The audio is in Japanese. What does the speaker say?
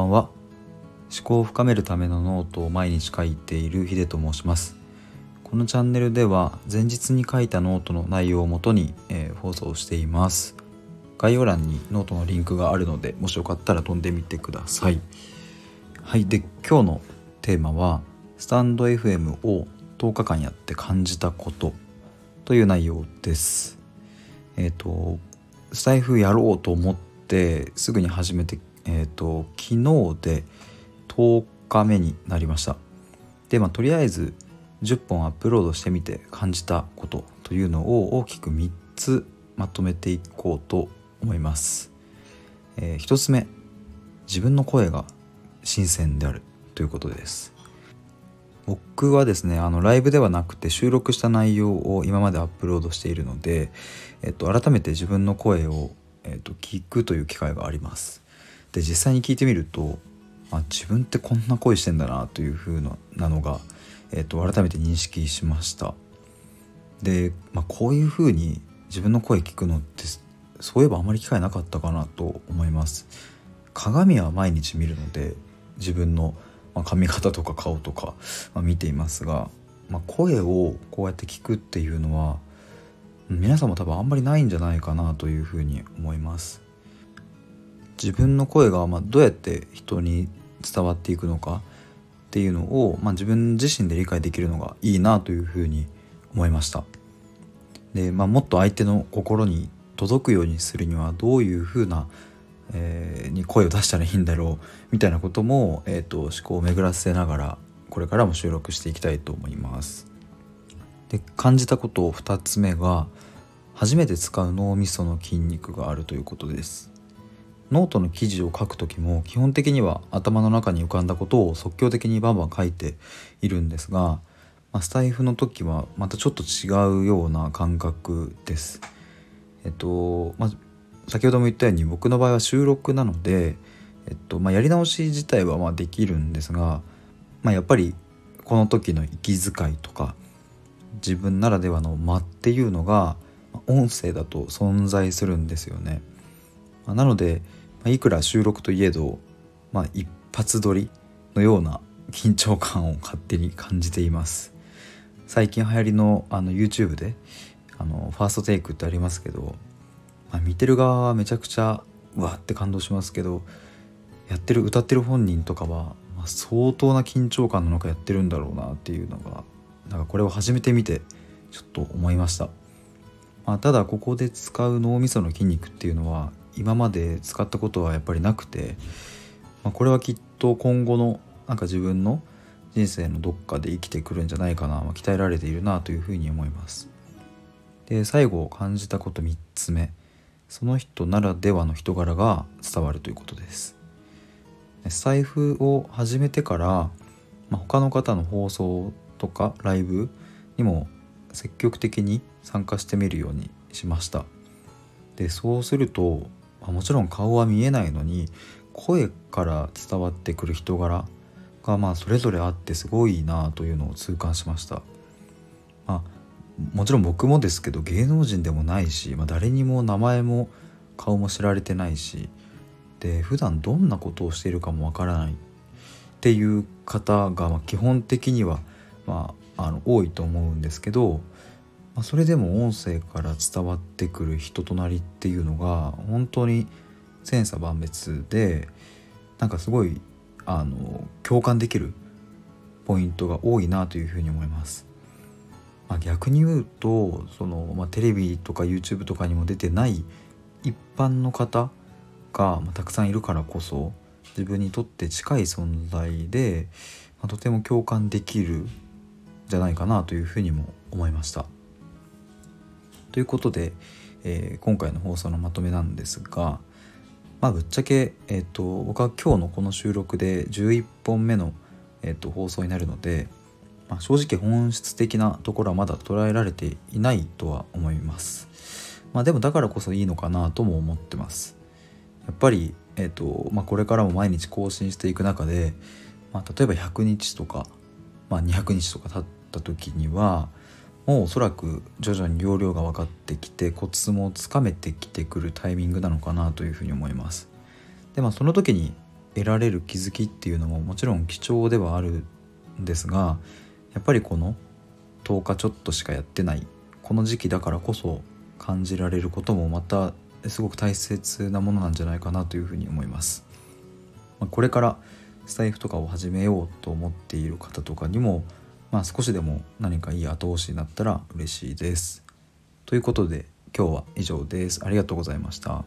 ばんは。思考を深めるためのノートを毎日書いているヒデと申します。このチャンネルでは前日に書いたノートの内容をもとに、えー、放送しています。概要欄にノートのリンクがあるのでもしよかったら飛んでみてください。はいで今日のテーマはスタンド FM を10日間やって感じたことという内容です。えっ、ー、とスタイフやろうと思ってすぐに始めてえっ、ー、と昨日で10日目になりました。でまあとりあえず10本アップロードしてみて感じたことというのを大きく3つまとめていこうと思います、えー、1つ目自分の声が新鮮であるということです。僕はですねあのライブではなくて収録した内容を今までアップロードしているので、えっと、改めて自分の声を、えっと、聞くという機会があります。で実際に聞いてみるとあ自分ってこんな声してんだなというふうなのが、えーと、改めて認識しました。で、まあ、こういうふうに自分の声聞くのってそういえばあまり機会なかったかなと思います。鏡は毎日見るので自分のまあ髪型とか顔とか、まあ見ていますが、まあ、声をこうやって聞くっていうのは皆さんも多分あんまりないんじゃないかなというふうに思います。自分の声がまどうやって人に伝わっていくのかっていうのを、まあ、自分自身で理解できるのがいいなというふうに思いました。で、まあ、もっと相手の心に届くようにするにはどういうふうな、えー、に声を出したらいいんだろうみたいなことも、えーと、思考を巡らせながらこれからも収録していきたいと思います。で感じたこと2つ目が初めて使う脳みその筋肉があるということです。ノートの記事を書く時も基本的には頭の中に浮かんだことを即興的にバンバン書いているんですが、まあ、スタイフの時はまたちょっと違うような感覚です。えっと、まあ、先ほども言ったように僕の場合は収録なので、えっとまあ、やり直し自体はまあできるんですが、まあ、やっぱりこの時の息遣いとか自分ならではの間っていうのが音声だと存在するんですよね。なのでいくら収録といえど、まあ、一発撮りのような緊張感を勝手に感じています。最近流行りのあの YouTube であのファーストテイクってありますけど、まあ、見てる側はめちゃくちゃうわって感動しますけどやってる歌ってる本人とかは、まあ、相当な緊張感の中やってるんだろうなっていうのがなんかこれを始めてみてちょっと思いました、まあ、ただここで使う脳みその筋肉っていうのは今まで使ったことはやっぱりなくて、まあ、これはきっと今後のなんか自分の人生のどっかで生きてくるんじゃないかな、まあ、鍛えられているなというふうに思います。で最後感じたこと3つ目その人ならではの人柄が伝わるということです。財布を始めてから、まあ、他の方の放送とかライブにも積極的に参加してみるようにしましたでそうするともちろん顔は見えないのに声から伝わってくる人柄がまあそれぞれあってすごいなというのを痛感しました。まあ、もちろん僕もですけど芸能人でもないし、まあ、誰にも名前も顔も知られてないしで普段どんなことをしているかもわからないっていう方がま基本的にはまああの多いと思うんですけどまあ、それでも音声から伝わってくる人となりっていうのが本当に千差万別でなんかすごいあの共感できるポイントが多いなというふうに思います。まあ、逆に言うとその、まあ、テレビとか YouTube とかにも出てない一般の方が、まあ、たくさんいるからこそ自分にとって近い存在で、まあ、とても共感できるんじゃないかなというふうにも思いました。ということで、えー、今回の放送のまとめなんですが、まあ、ぶっちゃけ、えーと、僕は今日のこの収録で11本目の、えーと、放送になるので、まあ、正直本質的なところはまだ捉えられていないとは思います。まあ、でもだからこそいいのかなとも思ってます。やっぱり、えーとまあ、これからも毎日更新していく中で、まあ、例えば100日とか、まあ、200日とか経った時にはもうおそらく徐々に容量が分かってきてコツもつかめてきてくるタイミングなのかなというふうに思います。でまあその時に得られる気づきっていうのももちろん貴重ではあるんですがやっぱりこの10日ちょっとしかやってないこの時期だからこそ感じられることもまたすごく大切なものなんじゃないかなというふうに思います。まあ、これからスタイフとかを始めようと思っている方とかにも、まあ、少しでも何かいい後押しになったら嬉しいです。ということで今日は以上です。ありがとうございました。